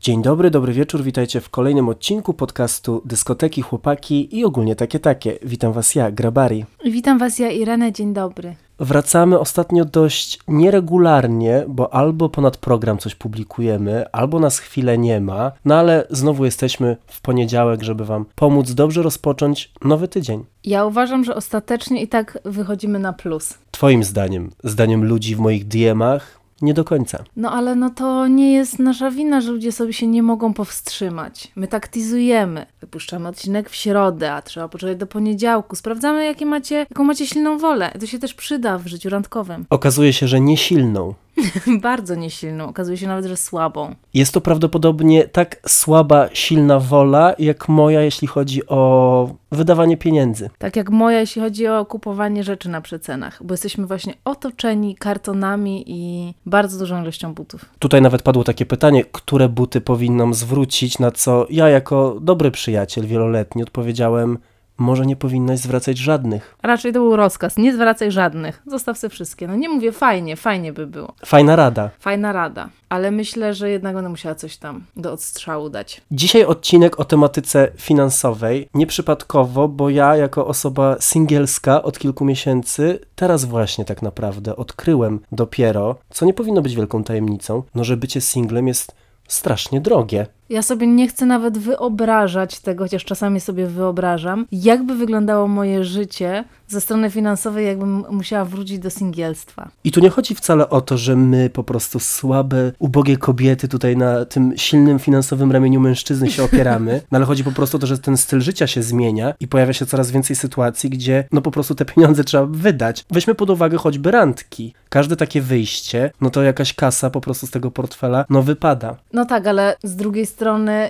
Dzień dobry, dobry wieczór, witajcie w kolejnym odcinku podcastu Dyskoteki, Chłopaki i ogólnie takie takie. Witam was ja, Grabari. Witam Was, ja Irene, dzień dobry. Wracamy ostatnio dość nieregularnie, bo albo ponad program coś publikujemy, albo nas chwilę nie ma, no ale znowu jesteśmy w poniedziałek, żeby wam pomóc dobrze rozpocząć nowy tydzień. Ja uważam, że ostatecznie i tak wychodzimy na plus. Twoim zdaniem, zdaniem ludzi w moich DM-ach, nie do końca. No ale no to nie jest nasza wina, że ludzie sobie się nie mogą powstrzymać. My taktizujemy. Wypuszczamy odcinek w środę, a trzeba poczekać do poniedziałku. Sprawdzamy, jakie macie, jaką macie silną wolę. To się też przyda w życiu randkowym. Okazuje się, że niesilną. Bardzo niesilną. Okazuje się nawet, że słabą. Jest to prawdopodobnie tak słaba, silna wola, jak moja, jeśli chodzi o wydawanie pieniędzy. Tak jak moja, jeśli chodzi o kupowanie rzeczy na przecenach, bo jesteśmy właśnie otoczeni kartonami i bardzo dużą ilością butów. Tutaj nawet padło takie pytanie, które buty powinnam zwrócić, na co ja jako dobry przyjaciel wieloletni odpowiedziałem, może nie powinnaś zwracać żadnych. Raczej to był rozkaz. Nie zwracaj żadnych. Zostaw sobie wszystkie. No nie mówię fajnie, fajnie by było. Fajna rada. Fajna rada, ale myślę, że jednak będę musiała coś tam do odstrzału dać. Dzisiaj odcinek o tematyce finansowej. Nieprzypadkowo, bo ja jako osoba singielska od kilku miesięcy, teraz właśnie tak naprawdę odkryłem dopiero, co nie powinno być wielką tajemnicą, no że bycie singlem jest strasznie drogie. Ja sobie nie chcę nawet wyobrażać tego, chociaż czasami sobie wyobrażam, jakby wyglądało moje życie ze strony finansowej, jakbym musiała wrócić do singielstwa. I tu nie chodzi wcale o to, że my po prostu słabe, ubogie kobiety tutaj na tym silnym finansowym ramieniu mężczyzny się opieramy, no ale chodzi po prostu o to, że ten styl życia się zmienia i pojawia się coraz więcej sytuacji, gdzie no po prostu te pieniądze trzeba wydać. Weźmy pod uwagę choćby randki. Każde takie wyjście, no to jakaś kasa po prostu z tego portfela, no wypada. No tak, ale z drugiej strony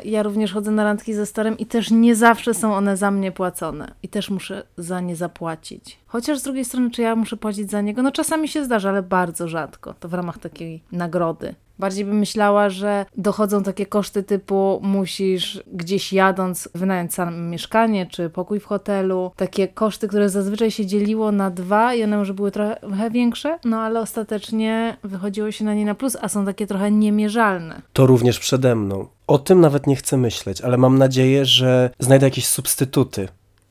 ja również chodzę na randki ze starym i też nie zawsze są one za mnie płacone. I też muszę za nie zapłacić. Chociaż z drugiej strony, czy ja muszę płacić za niego? No czasami się zdarza, ale bardzo rzadko. To w ramach takiej nagrody. Bardziej bym myślała, że dochodzą takie koszty typu musisz gdzieś jadąc wynająć sam mieszkanie czy pokój w hotelu. Takie koszty, które zazwyczaj się dzieliło na dwa i one może były trochę większe, no ale ostatecznie wychodziło się na nie na plus, a są takie trochę niemierzalne. To również przede mną. O tym nawet nie chcę myśleć, ale mam nadzieję, że znajdę jakieś substytuty.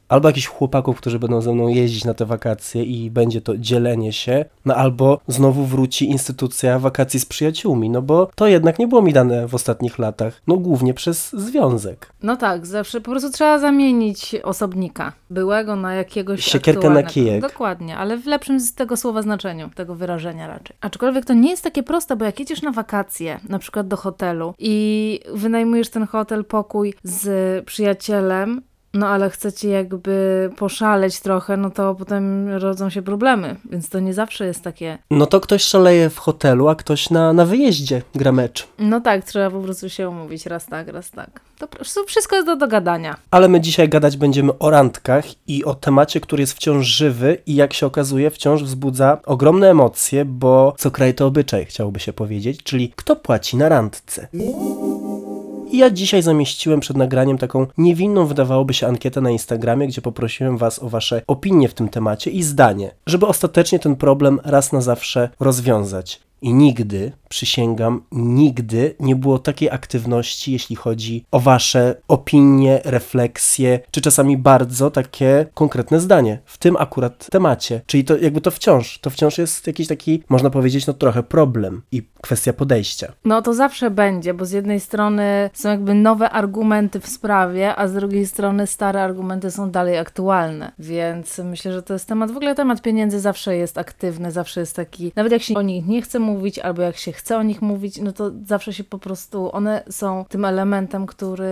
Albo jakichś chłopaków, którzy będą ze mną jeździć na te wakacje i będzie to dzielenie się, no albo znowu wróci instytucja wakacji z przyjaciółmi, no bo to jednak nie było mi dane w ostatnich latach, no głównie przez związek. No tak, zawsze po prostu trzeba zamienić osobnika byłego na jakiegoś Siekierkę na kijek. Dokładnie, ale w lepszym z tego słowa znaczeniu, tego wyrażenia raczej. Aczkolwiek to nie jest takie proste, bo jak jedziesz na wakacje, na przykład do hotelu i wynajmujesz ten hotel, pokój z przyjacielem, no ale chcecie jakby poszaleć trochę, no to potem rodzą się problemy, więc to nie zawsze jest takie. No to ktoś szaleje w hotelu, a ktoś na, na wyjeździe gra mecz. No tak, trzeba po prostu się umówić raz tak, raz tak. To wszystko jest do dogadania. Ale my dzisiaj gadać będziemy o randkach i o temacie, który jest wciąż żywy i jak się okazuje wciąż wzbudza ogromne emocje, bo co kraj to obyczaj, chciałoby się powiedzieć, czyli kto płaci na randce. I ja dzisiaj zamieściłem przed nagraniem taką niewinną, wydawałoby się, ankietę na Instagramie, gdzie poprosiłem Was o Wasze opinie w tym temacie i zdanie, żeby ostatecznie ten problem raz na zawsze rozwiązać. I nigdy, przysięgam, nigdy nie było takiej aktywności, jeśli chodzi o Wasze opinie, refleksje, czy czasami bardzo takie konkretne zdanie w tym akurat temacie. Czyli to jakby to wciąż, to wciąż jest jakiś taki, można powiedzieć, no trochę problem i kwestia podejścia. No to zawsze będzie, bo z jednej strony są jakby nowe argumenty w sprawie, a z drugiej strony stare argumenty są dalej aktualne. Więc myślę, że to jest temat, w ogóle temat pieniędzy zawsze jest aktywny, zawsze jest taki, nawet jak się o nich nie chce mówić, albo jak się chce o nich mówić, no to zawsze się po prostu, one są tym elementem, który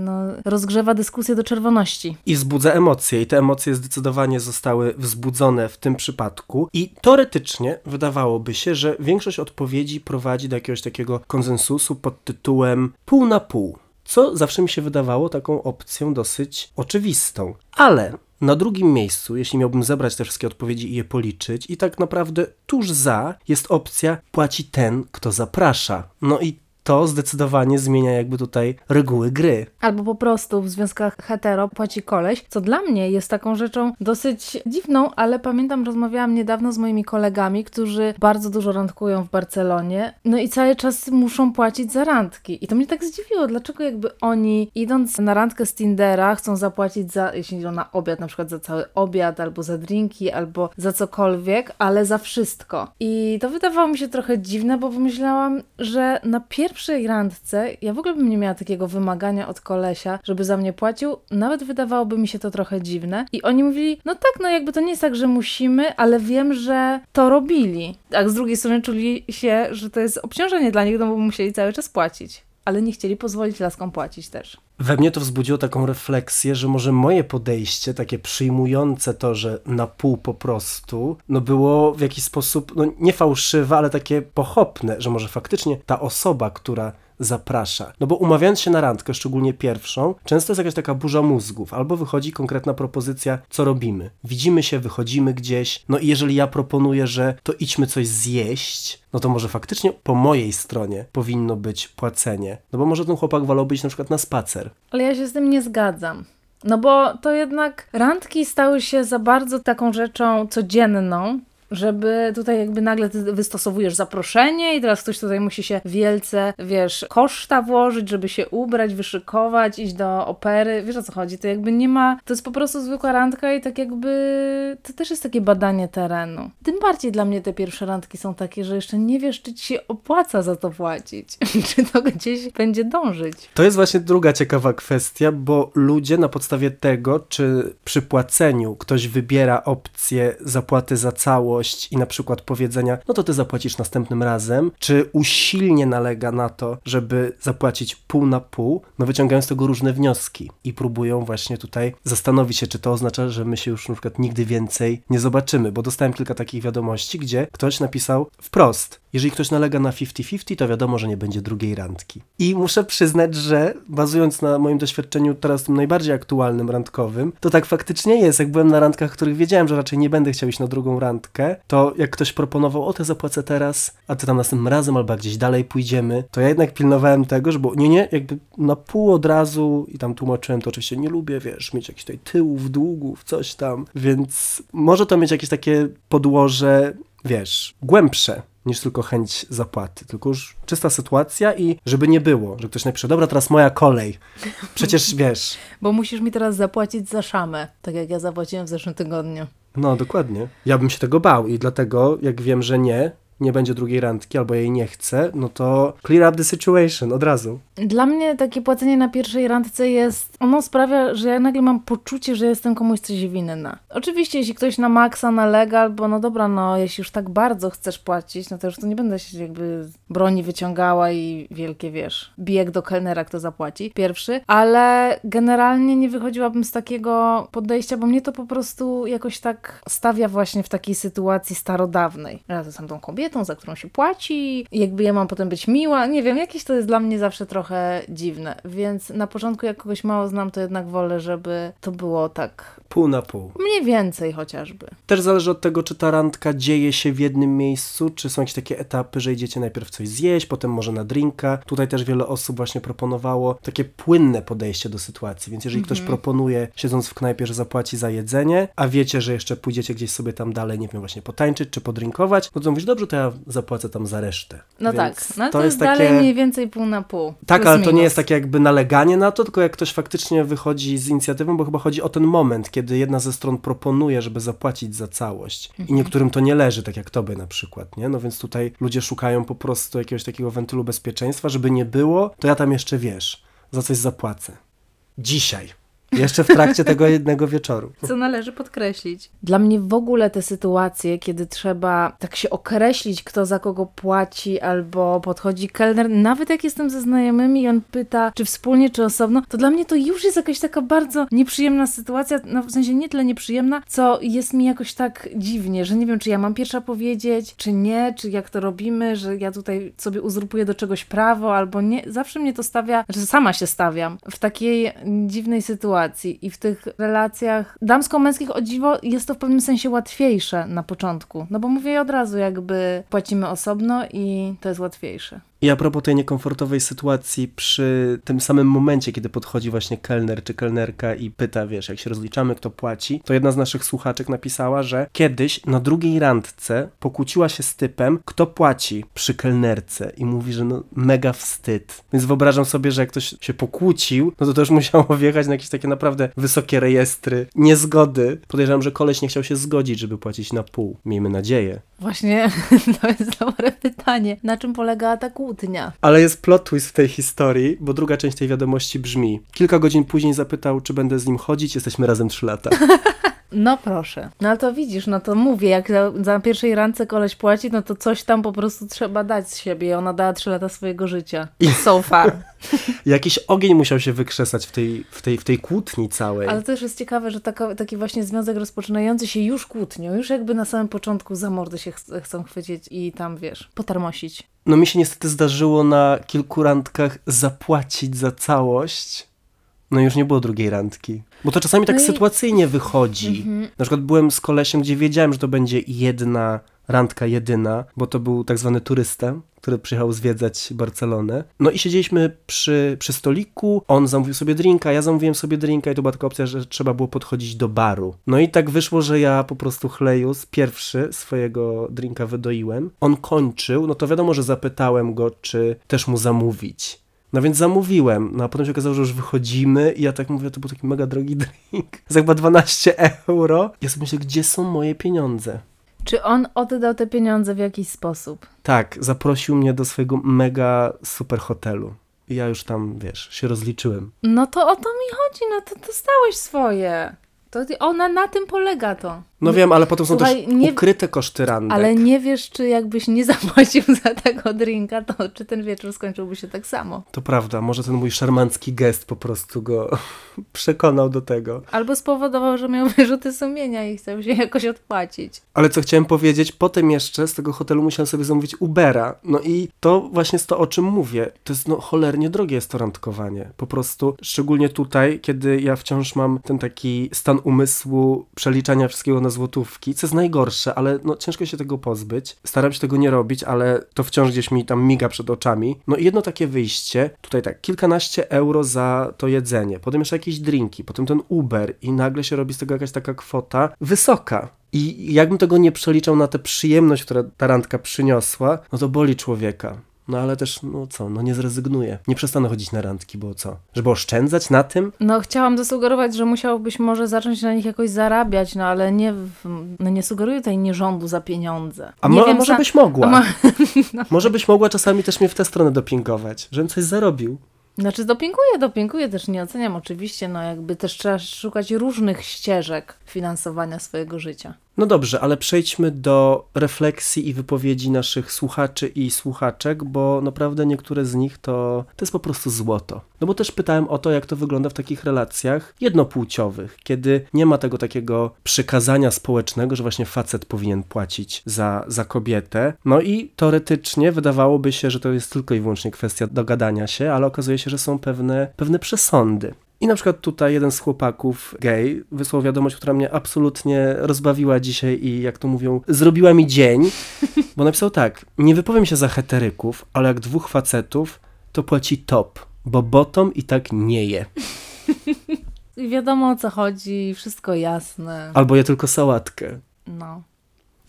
no, rozgrzewa dyskusję do czerwoności. i wzbudza emocje, i te emocje zdecydowanie zostały wzbudzone w tym przypadku. I teoretycznie wydawałoby się, że większość odpowiedzi prowadzi do jakiegoś takiego konsensusu pod tytułem pół na pół. Co zawsze mi się wydawało taką opcją dosyć oczywistą. Ale na drugim miejscu, jeśli miałbym zebrać te wszystkie odpowiedzi i je policzyć, i tak naprawdę tuż za jest opcja płaci ten, kto zaprasza. No i to zdecydowanie zmienia jakby tutaj reguły gry. Albo po prostu w związkach hetero płaci koleś, co dla mnie jest taką rzeczą dosyć dziwną, ale pamiętam, rozmawiałam niedawno z moimi kolegami, którzy bardzo dużo randkują w Barcelonie, no i cały czas muszą płacić za randki. I to mnie tak zdziwiło, dlaczego jakby oni idąc na randkę z Tindera chcą zapłacić za, jeśli idą na obiad, na przykład za cały obiad, albo za drinki, albo za cokolwiek, ale za wszystko. I to wydawało mi się trochę dziwne, bo pomyślałam, że na pierwszej randce ja w ogóle bym nie miała takiego wymagania od kolesia, żeby za mnie płacił. Nawet wydawałoby mi się to trochę dziwne. I oni mówili, no tak, no jakby to nie jest tak, że musimy, ale wiem, że to robili. A z drugiej strony czuli się, że to jest obciążenie dla nich, no bo musieli cały czas płacić. Ale nie chcieli pozwolić laskom płacić też. We mnie to wzbudziło taką refleksję, że może moje podejście, takie przyjmujące to, że na pół po prostu, no było w jakiś sposób, no nie fałszywe, ale takie pochopne, że może faktycznie ta osoba, która zaprasza. No bo umawiając się na randkę, szczególnie pierwszą, często jest jakaś taka burza mózgów, albo wychodzi konkretna propozycja, co robimy. Widzimy się, wychodzimy gdzieś, no i jeżeli ja proponuję, że to idźmy coś zjeść, no to może faktycznie po mojej stronie powinno być płacenie. No bo może ten chłopak wolałby iść na przykład na spacer. Ale ja się z tym nie zgadzam. No bo to jednak randki stały się za bardzo taką rzeczą codzienną, żeby tutaj jakby nagle ty wystosowujesz zaproszenie i teraz ktoś tutaj musi się wielce, wiesz, koszta włożyć, żeby się ubrać, wyszykować, iść do opery, wiesz o co chodzi, to jakby nie ma, to jest po prostu zwykła randka i tak jakby to też jest takie badanie terenu. Tym bardziej dla mnie te pierwsze randki są takie, że jeszcze nie wiesz, czy ci się opłaca za to płacić, czy to gdzieś będzie dążyć. To jest właśnie druga ciekawa kwestia, bo ludzie na podstawie tego, czy przy płaceniu ktoś wybiera opcję zapłaty za całość, i na przykład powiedzenia, no to ty zapłacisz następnym razem, czy usilnie nalega na to, żeby zapłacić pół na pół, no wyciągają z tego różne wnioski i próbują właśnie tutaj zastanowić się, czy to oznacza, że my się już na przykład nigdy więcej nie zobaczymy, bo dostałem kilka takich wiadomości, gdzie ktoś napisał wprost, jeżeli ktoś nalega na 50-50, to wiadomo, że nie będzie drugiej randki. I muszę przyznać, że bazując na moim doświadczeniu teraz tym najbardziej aktualnym randkowym, to tak faktycznie jest. Jak byłem na randkach, których wiedziałem, że raczej nie będę chciał iść na drugą randkę, to jak ktoś proponował, o te zapłacę teraz, a ty tam następnym razem albo gdzieś dalej pójdziemy, to ja jednak pilnowałem tego, że bo nie, nie, jakby na pół od razu i tam tłumaczyłem, to oczywiście nie lubię, wiesz, mieć jakiś tutaj tyłów, długów, coś tam, więc może to mieć jakieś takie podłoże, wiesz, głębsze niż tylko chęć zapłaty, tylko już czysta sytuacja i żeby nie było, że ktoś napisze, dobra, teraz moja kolej. Przecież wiesz. Bo musisz mi teraz zapłacić za szamę, tak jak ja zapłaciłem w zeszłym tygodniu. No, dokładnie. Ja bym się tego bał i dlatego, jak wiem, że nie, nie będzie drugiej randki albo jej nie chce, no to clear up the situation od razu. Dla mnie takie płacenie na pierwszej randce jest, ono sprawia, że ja nagle mam poczucie, że jestem komuś coś winna. Oczywiście, jeśli ktoś na maksa nalega, albo no dobra, no jeśli już tak bardzo chcesz płacić, no to już to nie będę się jakby broni wyciągała i wielkie, wiesz, bijek do kelnera, kto zapłaci pierwszy, ale generalnie nie wychodziłabym z takiego podejścia, bo mnie to po prostu jakoś tak stawia właśnie w takiej sytuacji starodawnej. Ja to tą kobietą, kobietą, za którą się płaci, jakby ja mam potem być miła. Nie wiem, jakieś to jest dla mnie zawsze trochę dziwne. Więc na początku, jak kogoś mało znam, to jednak wolę, żeby to było tak. Pół na pół. Mniej więcej chociażby. Też zależy od tego, czy ta randka dzieje się w jednym miejscu, czy są jakieś takie etapy, że idziecie najpierw coś zjeść, potem może na drinka. Tutaj też wiele osób właśnie proponowało takie płynne podejście do sytuacji. Więc jeżeli ktoś Mhm. proponuje, siedząc w knajpie, że zapłaci za jedzenie, a wiecie, że jeszcze pójdziecie gdzieś sobie tam dalej, nie wiem, właśnie potańczyć czy podrinkować, no to mówisz, dobrze, to ja zapłacę tam za resztę. No Więc tak, no ale to, jest dalej mniej więcej pół na pół. Tak, ale to nie minus. jest takie jakby naleganie na to, tylko jak ktoś faktycznie wychodzi z inicjatywą, bo chyba chodzi o ten moment, kiedy jedna ze stron proponuje, żeby zapłacić za całość. I Mhm. niektórym to nie leży, tak jak tobie na przykład, nie? No więc tutaj ludzie szukają po prostu jakiegoś takiego wentylu bezpieczeństwa, żeby nie było, to ja tam jeszcze wiesz, za coś zapłacę. Dzisiaj. Jeszcze w trakcie tego jednego wieczoru. Co należy podkreślić. Dla mnie w ogóle te sytuacje, kiedy trzeba tak się określić, kto za kogo płaci, albo podchodzi kelner, nawet jak jestem ze znajomymi i on pyta, czy wspólnie, czy osobno, to dla mnie to już jest jakaś taka bardzo nieprzyjemna sytuacja, no w sensie nie tyle nieprzyjemna, co jest mi jakoś tak dziwnie, że nie wiem, czy ja mam pierwsza powiedzieć, czy nie, czy jak to robimy, że ja tutaj sobie uzurpuję do czegoś prawo, albo nie. Zawsze mnie to stawia, że sama się stawiam w takiej dziwnej sytuacji i w tych relacjach damsko-męskich o dziwo jest to w pewnym sensie łatwiejsze na początku, no bo mówię od razu jakby płacimy osobno i to jest łatwiejsze. I a propos tej niekomfortowej sytuacji przy tym samym momencie, kiedy podchodzi właśnie kelner czy kelnerka i pyta, wiesz, jak się rozliczamy, kto płaci, to jedna z naszych słuchaczek napisała, że kiedyś na drugiej randce pokłóciła się z typem, kto płaci przy kelnerce i mówi, że no mega wstyd. Więc wyobrażam sobie, że jak ktoś się pokłócił, no to już musiało wjechać na jakieś takie naprawdę wysokie rejestry niezgody. Podejrzewam, że koleś nie chciał się zgodzić, żeby płacić na pół. Miejmy nadzieję. Właśnie to jest dobre pytanie. Na czym polegała ta kłótnia? Ale jest plot twist w tej historii, bo druga część tej wiadomości brzmi. Kilka godzin później zapytał, czy będę z nim chodzić. Jesteśmy razem trzy lata. No proszę. No to widzisz, no to mówię, jak za, za pierwszej randce koleś płaci, no to coś tam po prostu trzeba dać z siebie. I ona dała trzy lata swojego życia. So far. Jakiś ogień musiał się wykrzesać w tej, w tej, w tej kłótni całej. Ale też jest ciekawe, że taka, taki właśnie związek rozpoczynający się już kłótnią, już jakby na samym początku za mordy się ch- chcą chwycić i tam, wiesz, potarmosić. No mi się niestety zdarzyło na kilku randkach zapłacić za całość. No już nie było drugiej randki. Bo to czasami tak No i- sytuacyjnie wychodzi. Na przykład byłem z kolesiem, gdzie wiedziałem, że to będzie jedna randka jedyna, bo to był tak zwany turysta, który przyjechał zwiedzać Barcelonę. No i siedzieliśmy przy, przy stoliku, on zamówił sobie drinka, ja zamówiłem sobie drinka i to była taka opcja, że trzeba było podchodzić do baru. No i tak wyszło, że ja po prostu chlejus pierwszy swojego drinka wydoiłem. On kończył, no to wiadomo, że zapytałem go, czy też mu zamówić. No więc zamówiłem, no a potem się okazało, że już wychodzimy i ja tak mówię, to był taki mega drogi drink. Za chyba 12 euro. Ja sobie myślę, gdzie są moje pieniądze? Czy on oddał te pieniądze w jakiś sposób? Tak, zaprosił mnie do swojego mega super hotelu. I ja już tam, wiesz, się rozliczyłem. No to o to mi chodzi, no to dostałeś swoje. To ona na tym polega to. No wiem, ale potem są Słuchaj, też nie- ukryte koszty randek. Ale nie wiesz, czy jakbyś nie zapłacił za tego drinka, to czy ten wieczór skończyłby się tak samo. To prawda, może ten mój szarmancki gest po prostu go przekonał do tego. Albo spowodował, że miał wyrzuty sumienia i chciał się jakoś odpłacić. Ale co chciałem powiedzieć, potem jeszcze z tego hotelu musiałem sobie zamówić Ubera. No i to właśnie jest to, o czym mówię. To jest no cholernie drogie jest to randkowanie. Po prostu, szczególnie tutaj, kiedy ja wciąż mam ten taki stan umysłu przeliczania wszystkiego na złotówki, co jest najgorsze, ale no ciężko się tego pozbyć. Staram się tego nie robić, ale to wciąż gdzieś mi tam miga przed oczami. No i jedno takie wyjście, tutaj tak, kilkanaście euro za to jedzenie, potem jeszcze jakieś drinki, potem ten Uber i nagle się robi z tego jakaś taka kwota wysoka. I jakbym tego nie przeliczał na tę przyjemność, która ta randka przyniosła, no to boli człowieka. No ale też, no co, no nie zrezygnuję. Nie przestanę chodzić na randki, bo co? Żeby oszczędzać na tym? No chciałam zasugerować, że musiałbyś może zacząć na nich jakoś zarabiać, no ale nie, no nie sugeruję tutaj nierządu za pieniądze. A, nie mo- wiem, może sa- byś mogła? a mo- Może byś mogła czasami też mnie w tę stronę dopingować, żebym coś zarobił. Znaczy dopinguję, dopinguję, też nie oceniam oczywiście, no jakby też trzeba szukać różnych ścieżek finansowania swojego życia. No dobrze, ale przejdźmy do refleksji i wypowiedzi naszych słuchaczy i słuchaczek, bo naprawdę niektóre z nich to, to jest po prostu złoto. No bo też pytałem o to, jak to wygląda w takich relacjach jednopłciowych, kiedy nie ma tego takiego przykazania społecznego, że właśnie facet powinien płacić za, za kobietę. No i teoretycznie wydawałoby się, że to jest tylko i wyłącznie kwestia dogadania się, ale okazuje się, że są pewne, pewne przesądy. I na przykład tutaj jeden z chłopaków gay wysłał wiadomość, która mnie absolutnie rozbawiła dzisiaj i jak to mówią, zrobiła mi dzień, bo napisał tak, nie wypowiem się za heteryków, ale jak dwóch facetów, to płaci top, bo bottom i tak nie je. Wiadomo o co chodzi, wszystko jasne. Albo je tylko sałatkę. No.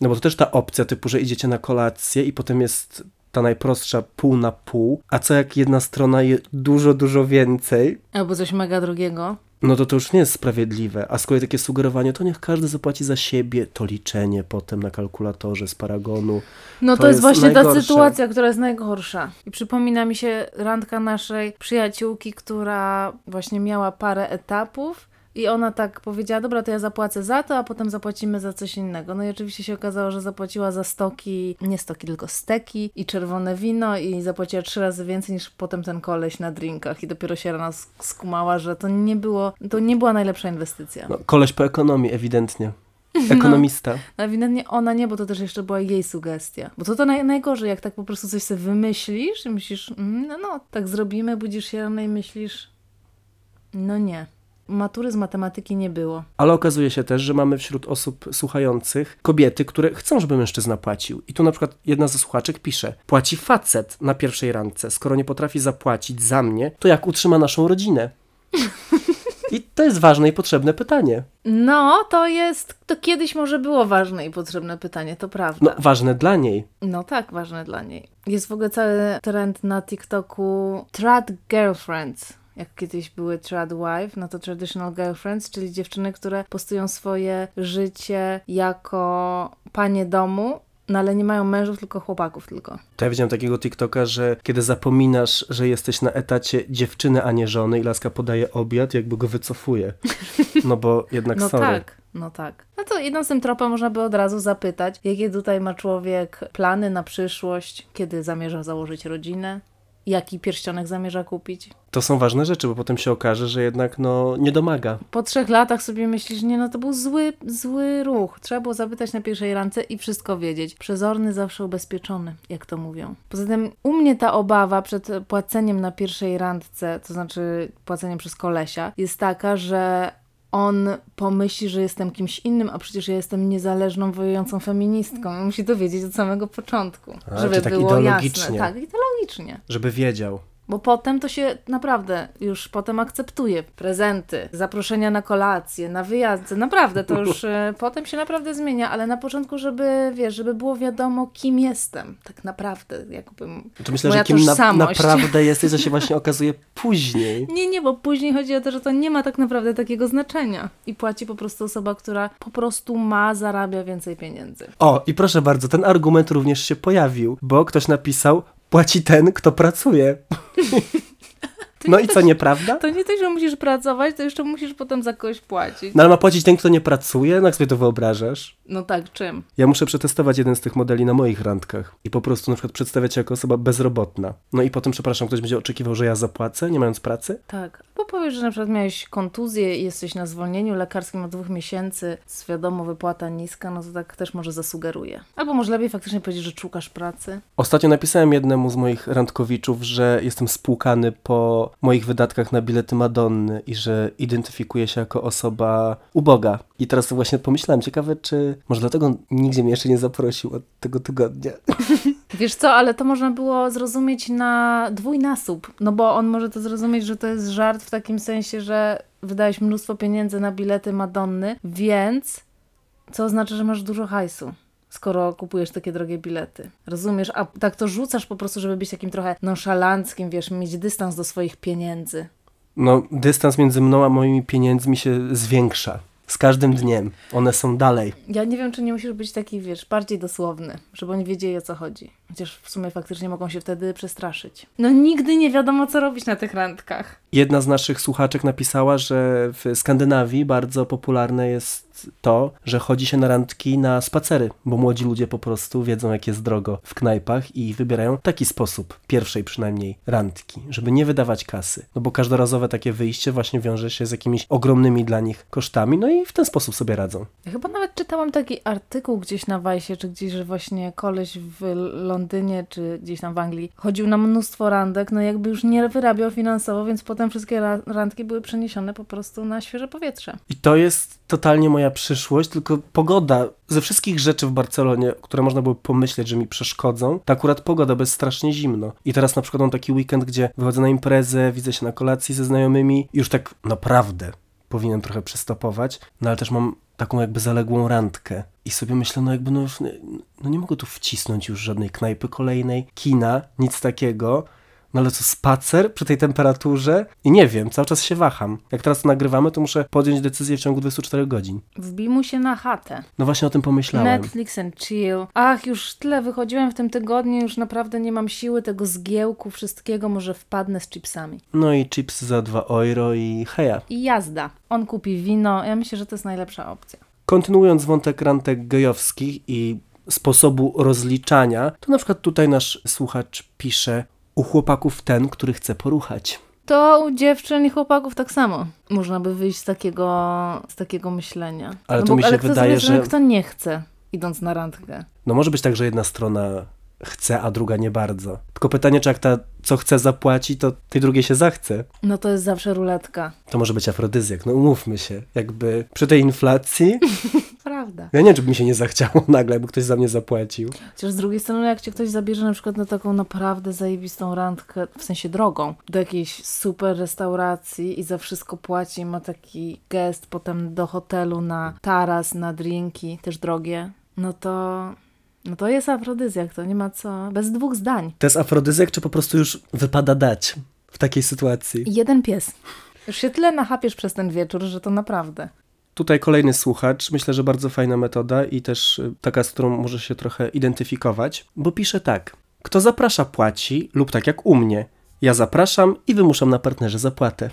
No bo to też ta opcja typu, że idziecie na kolację i potem jest ta najprostsza pół na pół, a co jak jedna strona je dużo, dużo więcej, Albo coś mega drogiego. no to to już nie jest sprawiedliwe. A z kolei takie sugerowanie, to niech każdy zapłaci za siebie, to liczenie potem na kalkulatorze z paragonu. No to, To jest jest właśnie ta sytuacja, która jest najgorsza. I przypomina mi się randka naszej przyjaciółki, która właśnie miała parę etapów. I ona tak powiedziała, dobra, to ja zapłacę za to, a potem zapłacimy za coś innego. No i oczywiście się okazało, że zapłaciła za stoki, nie stoki, tylko steki i czerwone wino i zapłaciła trzy razy więcej niż potem ten koleś na drinkach. I dopiero się rano sk- skumała, że to nie było, to nie była najlepsza inwestycja. No, koleś po ekonomii, ewidentnie. Ekonomista. No, ewidentnie ona nie, bo to też jeszcze była jej sugestia. Bo to to naj, najgorzej, jak tak po prostu coś sobie wymyślisz i myślisz, mm, no, no, tak zrobimy, budzisz się rano i myślisz, no nie. Matury z matematyki nie było. Ale okazuje się też, że mamy wśród osób słuchających kobiety, które chcą, żeby mężczyzna płacił. I tu na przykład jedna ze słuchaczek pisze: Płaci facet na pierwszej randce. Skoro nie potrafi zapłacić za mnie, to jak utrzyma naszą rodzinę? I to jest ważne i potrzebne pytanie. No, to jest, to kiedyś może było ważne i potrzebne pytanie, to No, prawda. ważne dla niej. No tak, ważne dla niej. Jest w ogóle cały trend na TikToku trad girlfriends. Jak kiedyś były trad wife, no to traditional girlfriends, czyli dziewczyny, które postują swoje życie jako panie domu, no ale nie mają mężów, tylko chłopaków tylko. To ja widziałem takiego TikToka, że kiedy zapominasz, że jesteś na etacie dziewczyny, a nie żony i laska podaje obiad, jakby go wycofuje. No bo jednak No sorry. tak, no tak. No to idąc tym tropem można by od razu zapytać, jakie tutaj ma człowiek plany na przyszłość, kiedy zamierza założyć rodzinę, jaki pierścionek zamierza kupić. To są ważne rzeczy, bo potem się okaże, że jednak no nie domaga. Po trzech latach sobie myślisz, nie no to był zły, zły ruch. Trzeba było zapytać na pierwszej randce i wszystko wiedzieć. Przezorny zawsze ubezpieczony, jak to mówią. Poza tym u mnie ta obawa przed płaceniem na pierwszej randce, to znaczy płaceniem przez kolesia, jest taka, że on pomyśli, że jestem kimś innym, a przecież ja jestem niezależną, wojującą feministką. On musi to wiedzieć od samego początku. A, żeby tak było ideologicznie. jasne. Tak, ideologicznie. Żeby wiedział. Bo potem to się naprawdę już potem akceptuje. Prezenty, zaproszenia na kolację, na wyjazdy. Naprawdę to już e, potem się naprawdę zmienia, ale na początku, żeby wiesz, żeby było wiadomo, kim jestem. Tak naprawdę, jakbym. To myślę, Moja że kim na, naprawdę jesteś, to się właśnie okazuje później. Nie, nie, bo później chodzi o to, że to nie ma tak naprawdę takiego znaczenia. I płaci po prostu osoba, która po prostu ma, zarabia więcej pieniędzy. O, i proszę bardzo, ten argument również się pojawił, bo ktoś napisał, płaci ten, kto pracuje. No i co, nieprawda? To nie tylko, że musisz pracować, to jeszcze musisz potem za kogoś płacić. No ale ma płacić ten, kto nie pracuje? No jak sobie to wyobrażasz? No tak, czym? Ja muszę przetestować jeden z tych modeli na moich randkach i po prostu na przykład przedstawiać się jako osoba bezrobotna. No i potem, przepraszam, ktoś będzie oczekiwał, że ja zapłacę, nie mając pracy? Tak. Bo powiesz, że na przykład miałeś kontuzję i jesteś na zwolnieniu lekarskim od dwóch miesięcy, z wiadomo wypłata niska, no to tak też może zasugeruje. Albo może lepiej faktycznie powiedzieć, że szukasz pracy. Ostatnio napisałem jednemu z moich randkowiczów, że jestem spłukany po moich wydatkach na bilety Madonny i że identyfikuję się jako osoba uboga. I teraz właśnie pomyślałem, ciekawe, czy może dlatego nigdzie mnie jeszcze nie zaprosił od tego tygodnia. Wiesz co, ale to można było zrozumieć na dwójnasób, no bo on może to zrozumieć, że to jest żart w takim sensie, że wydałeś mnóstwo pieniędzy na bilety Madonny, więc co oznacza, że masz dużo hajsu. Skoro kupujesz takie drogie bilety. Rozumiesz? A tak to rzucasz po prostu, żeby być takim trochę nonszalanckim, wiesz, mieć dystans do swoich pieniędzy. No, dystans między mną a moimi pieniędzmi się zwiększa. Z każdym dniem. One są dalej. Ja nie wiem, czy nie musisz być taki, wiesz, bardziej dosłowny, żeby oni wiedzieli o co chodzi. Chociaż w sumie faktycznie mogą się wtedy przestraszyć. No nigdy nie wiadomo, co robić na tych randkach. Jedna z naszych słuchaczek napisała, że w Skandynawii bardzo popularne jest to, że chodzi się na randki na spacery, bo młodzi ludzie po prostu wiedzą, jak jest drogo w knajpach i wybierają taki sposób, pierwszej przynajmniej randki, żeby nie wydawać kasy. No bo każdorazowe takie wyjście właśnie wiąże się z jakimiś ogromnymi dla nich kosztami, no i w ten sposób sobie radzą. Ja chyba nawet czytałam taki artykuł gdzieś na Wajsie, czy gdzieś, że właśnie koleś w Londynie, czy gdzieś tam w Anglii chodził na mnóstwo randek, no jakby już nie wyrabiał finansowo, więc potem wszystkie ra- randki były przeniesione po prostu na świeże powietrze. I to jest totalnie moja przyszłość, tylko pogoda. Ze wszystkich rzeczy w Barcelonie, które można było pomyśleć, że mi przeszkodzą, to akurat pogoda, bo jest strasznie zimno. I teraz na przykład mam taki weekend, gdzie wychodzę na imprezę, widzę się na kolacji ze znajomymi już tak naprawdę powinienem trochę przystopować, no ale też mam taką jakby zaległą randkę. I sobie myślę, no jakby no już, nie- no nie mogę tu wcisnąć już żadnej knajpy kolejnej, kina, nic takiego. No ale co, spacer przy tej temperaturze? I nie wiem, cały czas się waham. Jak teraz nagrywamy, to muszę podjąć decyzję w ciągu 24 godzin. Wbij mu się na chatę. No właśnie o tym pomyślałem. Netflix and chill. Ach, już tyle wychodziłem w tym tygodniu, już naprawdę nie mam siły tego zgiełku, wszystkiego, może wpadnę z chipsami. No i chips za 2 euro i heja. I jazda. On kupi wino, ja myślę, że to jest najlepsza opcja. Kontynuując wątek rantek gejowskich i sposobu rozliczania, to na przykład tutaj nasz słuchacz pisze u chłopaków ten, który chce poruchać. To u dziewczyn i chłopaków tak samo. Można by wyjść z takiego, z takiego myślenia. Ale no tu mi się ale kto wydaje, strony, że- Kto nie chce, idąc na randkę? No może być tak, że jedna strona chce, a druga nie bardzo. Tylko pytanie, czy jak ta, co chce, zapłaci, to tej drugiej się zachce. No to jest zawsze ruletka. To może być afrodyzjak, no umówmy się. Jakby przy tej inflacji, Prawda. ja nie wiem, czy by mi się nie zachciało nagle, jakby ktoś za mnie zapłacił. Chociaż z drugiej strony, jak cię ktoś zabierze na przykład na taką naprawdę zajebistą randkę, w sensie drogą, do jakiejś super restauracji i za wszystko płaci, ma taki gest potem do hotelu na taras, na drinki, też drogie, no to... No to jest afrodyzjak, to nie ma co... Bez dwóch zdań. To jest afrodyzjak, czy po prostu już wypada dać w takiej sytuacji? Jeden pies. Już się tyle nachapiesz przez ten wieczór, że to naprawdę. Tutaj kolejny słuchacz, myślę, że bardzo fajna metoda i też y, taka, z którą może się trochę identyfikować, bo pisze tak. Kto zaprasza, płaci, lub tak jak u mnie. Ja zapraszam i wymuszam na partnerze zapłatę.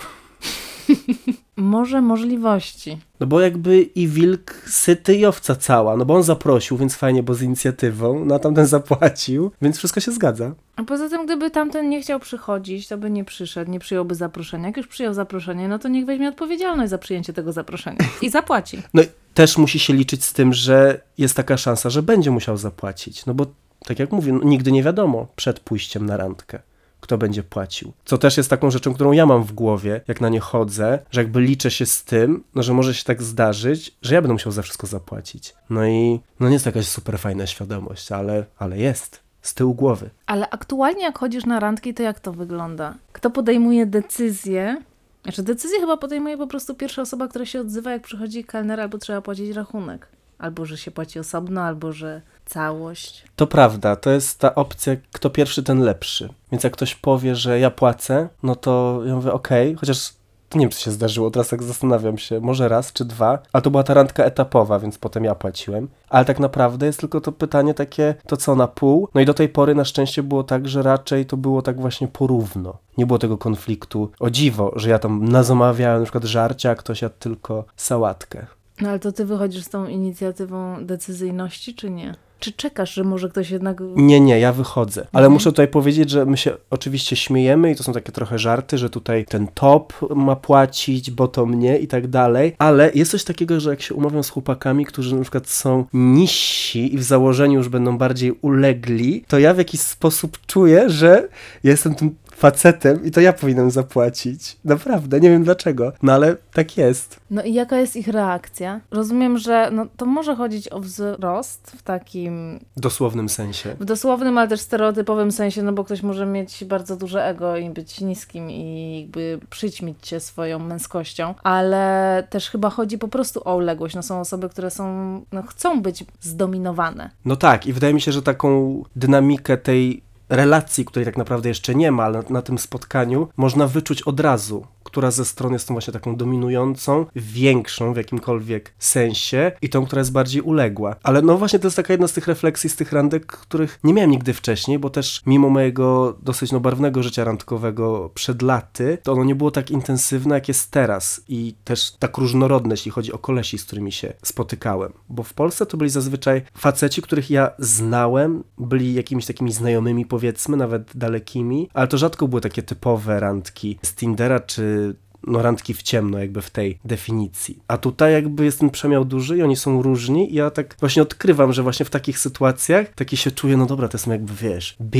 Może możliwości. No bo jakby i wilk syty i owca cała, no bo on zaprosił, więc fajnie, bo z inicjatywą, no a tamten zapłacił, więc wszystko się zgadza. A poza tym, gdyby tamten nie chciał przychodzić, to by nie przyszedł, nie przyjąłby zaproszenia. Jak już przyjął zaproszenie, no to niech weźmie odpowiedzialność za przyjęcie tego zaproszenia i zapłaci. No i też musi się liczyć z tym, że jest taka szansa, że będzie musiał zapłacić, no bo tak jak mówię, no, nigdy nie wiadomo przed pójściem na randkę kto będzie płacił. Co też jest taką rzeczą, którą ja mam w głowie, jak na nie chodzę, że jakby liczę się z tym, no że może się tak zdarzyć, że ja będę musiał za wszystko zapłacić. No i no nie jest to jakaś super fajna świadomość, ale, ale jest. Z tyłu głowy. Ale aktualnie jak chodzisz na randki, to jak to wygląda? Kto podejmuje decyzję? Znaczy decyzję chyba podejmuje po prostu pierwsza osoba, która się odzywa, jak przychodzi kelner albo trzeba płacić rachunek. Albo, że się płaci osobno, albo, że całość. To prawda, to jest ta opcja, kto pierwszy, ten lepszy. Więc jak ktoś powie, że ja płacę, no to ja mówię, okej, chociaż to nie wiem, czy się zdarzyło, teraz tak zastanawiam się, może raz czy dwa, ale to była ta randka etapowa, więc potem ja płaciłem. Ale tak naprawdę jest tylko to pytanie takie, to co na pół? No i do tej pory na szczęście było tak, że raczej to było tak właśnie porówno. Nie było tego konfliktu. O dziwo, że ja tam nazamawiałem na przykład żarcia, a ktoś jadł tylko sałatkę. No ale to ty wychodzisz z tą inicjatywą decyzyjności, czy nie? Czy czekasz, że może ktoś jednak... Nie, nie, ja wychodzę. Ale Mhm. muszę tutaj powiedzieć, że my się oczywiście śmiejemy i to są takie trochę żarty, że tutaj ten top ma płacić, bo to mnie i tak dalej. Ale jest coś takiego, że jak się umawiam z chłopakami, którzy na przykład są niżsi i w założeniu już będą bardziej ulegli, to ja w jakiś sposób czuję, że ja jestem tym facetem i to ja powinienem zapłacić. Naprawdę, nie wiem dlaczego, no ale tak jest. No i jaka jest ich reakcja? Rozumiem, że no, to może chodzić o wzrost w takim, dosłownym sensie. w dosłownym, ale też stereotypowym sensie, no bo ktoś może mieć bardzo duże ego i być niskim i jakby przyćmić cię swoją męskością, ale też chyba chodzi po prostu o uległość. No są osoby, które są, no chcą być zdominowane. No tak, i wydaje mi się, że taką dynamikę tej relacji, której tak naprawdę jeszcze nie ma, ale na, na tym spotkaniu można wyczuć od razu, która ze stron jest tą właśnie taką dominującą, większą w jakimkolwiek sensie i tą, która jest bardziej uległa. Ale no właśnie to jest taka jedna z tych refleksji z tych randek, których nie miałem nigdy wcześniej, bo też mimo mojego dosyć no barwnego życia randkowego przed laty, to ono nie było tak intensywne, jak jest teraz i też tak różnorodne, jeśli chodzi o kolesi, z którymi się spotykałem. Bo w Polsce to byli zazwyczaj faceci, których ja znałem, byli jakimiś takimi znajomymi, powiedzmy, nawet dalekimi, ale to rzadko były takie typowe randki z Tindera czy no randki w ciemno, jakby w tej definicji. A tutaj jakby jest ten przemiał duży i oni są różni i ja tak właśnie odkrywam, że właśnie w takich sytuacjach takie się czuję, no dobra, to są jakby, wiesz, be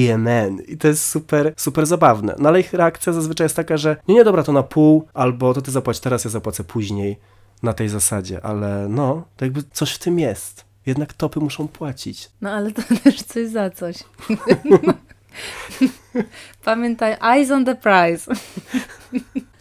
i to jest super, super zabawne. No ale ich reakcja zazwyczaj jest taka, że nie, nie, dobra, to na pół, albo to ty zapłać teraz, ja zapłacę później na tej zasadzie, ale no, to jakby coś w tym jest. Jednak topy muszą płacić. No ale to też coś za coś. Pamiętaj, eyes on the prize.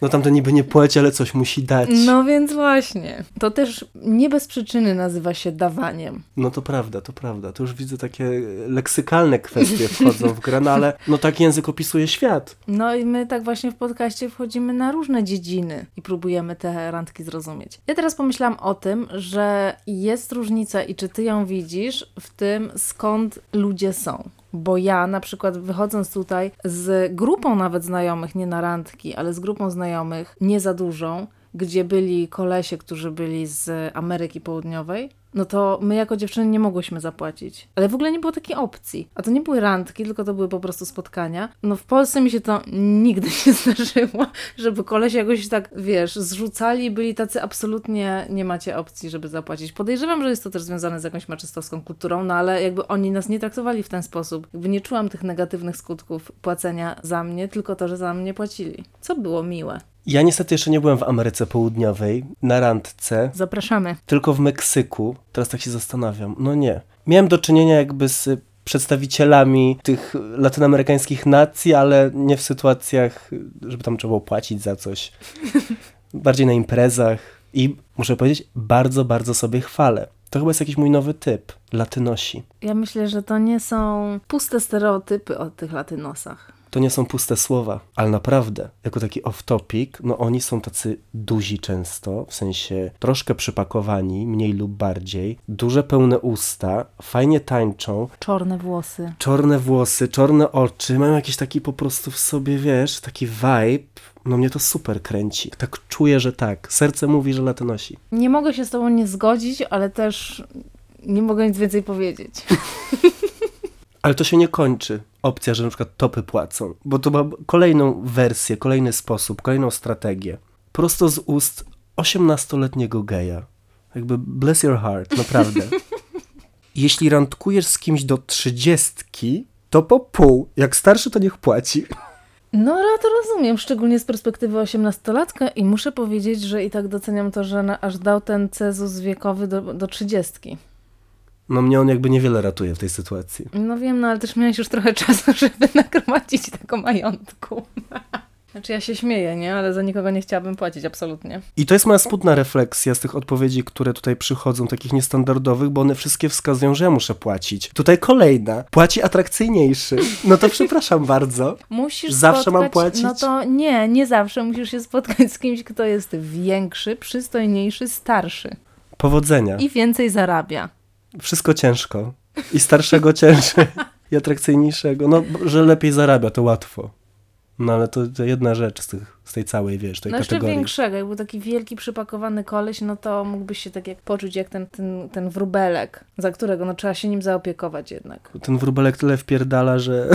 No tam to niby nie płaci, ale coś musi dać. No więc właśnie. To też nie bez przyczyny nazywa się dawaniem. No to prawda, to prawda. To już widzę takie leksykalne kwestie wchodzą w grę, no ale no tak język opisuje świat. No i my tak właśnie w podcaście wchodzimy na różne dziedziny i próbujemy te randki zrozumieć. Ja teraz pomyślałam o tym, że jest różnica i czy ty ją widzisz w tym, skąd ludzie są. Bo ja na przykład wychodząc tutaj z grupą nawet znajomych, nie na randki, ale z grupą znajomych, nie za dużą, gdzie byli kolesie, którzy byli z Ameryki Południowej, no to my jako dziewczyny nie mogłyśmy zapłacić. Ale w ogóle nie było takiej opcji. A to nie były randki, tylko to były po prostu spotkania. No w Polsce mi się to nigdy nie zdarzyło, żeby koleś jakoś tak, wiesz, zrzucali byli tacy absolutnie nie macie opcji, żeby zapłacić. Podejrzewam, że jest to też związane z jakąś maczystowską kulturą, no ale jakby oni nas nie traktowali w ten sposób. Jakby nie czułam tych negatywnych skutków płacenia za mnie, tylko to, że za mnie płacili. Co było miłe. Ja niestety jeszcze nie byłem w Ameryce Południowej na randce, Zapraszamy. tylko w Meksyku. Teraz tak się zastanawiam. No nie. Miałem do czynienia jakby z przedstawicielami tych latynoamerykańskich nacji, ale nie w sytuacjach, żeby tam trzeba było płacić za coś. Bardziej na imprezach. I muszę powiedzieć, bardzo, bardzo sobie chwalę. To chyba jest jakiś mój nowy typ. Latynosi. Ja myślę, że to nie są puste stereotypy o tych latynosach. To nie są puste słowa, ale naprawdę, jako taki off-topic, no oni są tacy duzi często, w sensie troszkę przypakowani, mniej lub bardziej, duże pełne usta, fajnie tańczą, Czorne włosy. czarne włosy, czarne oczy, mają jakiś taki po prostu w sobie, wiesz, taki vibe, no mnie to super kręci. Tak czuję, że tak. Serce mówi, że latynosi. Nie mogę się z tobą nie zgodzić, ale też nie mogę nic więcej powiedzieć. Ale to się nie kończy. Opcja, że na przykład topy płacą, bo to ma kolejną wersję, kolejny sposób, kolejną strategię. Prosto z ust 18-letniego geja. Jakby bless your heart, naprawdę. Jeśli randkujesz z kimś do trzydziestki, to po pół. Jak starszy, to niech płaci. No, ale to rozumiem, szczególnie z perspektywy osiemnastolatka i muszę powiedzieć, że i tak doceniam to, że na, aż dał ten cezus wiekowy do, do trzydziestki. No mnie on jakby niewiele ratuje w tej sytuacji. No wiem, no ale też miałeś już trochę czasu, żeby nagromadzić tego majątku. Znaczy ja się śmieję, nie? Ale za nikogo nie chciałabym płacić, absolutnie. I to jest moja smutna refleksja z tych odpowiedzi, które tutaj przychodzą, takich niestandardowych, bo one wszystkie wskazują, że ja muszę płacić. Tutaj kolejna. Płaci atrakcyjniejszy. No to przepraszam bardzo. Musisz Zawsze mam spotkać, płacić? No to nie, nie zawsze. Musisz się spotkać z kimś, kto jest większy, przystojniejszy, starszy Powodzenia. i więcej zarabia. Wszystko ciężko. I starszego ciężej. I atrakcyjniejszego. No, że lepiej zarabia, to łatwo. No ale to, to jedna rzecz z, tych, z tej całej, wiesz, tej No jeszcze kategorii. większego, jakby taki wielki, przypakowany koleś, no to mógłbyś się tak jak poczuć jak ten, ten, ten wróbelek, za którego no trzeba się nim zaopiekować jednak. Ten wróbelek tyle wpierdala, że...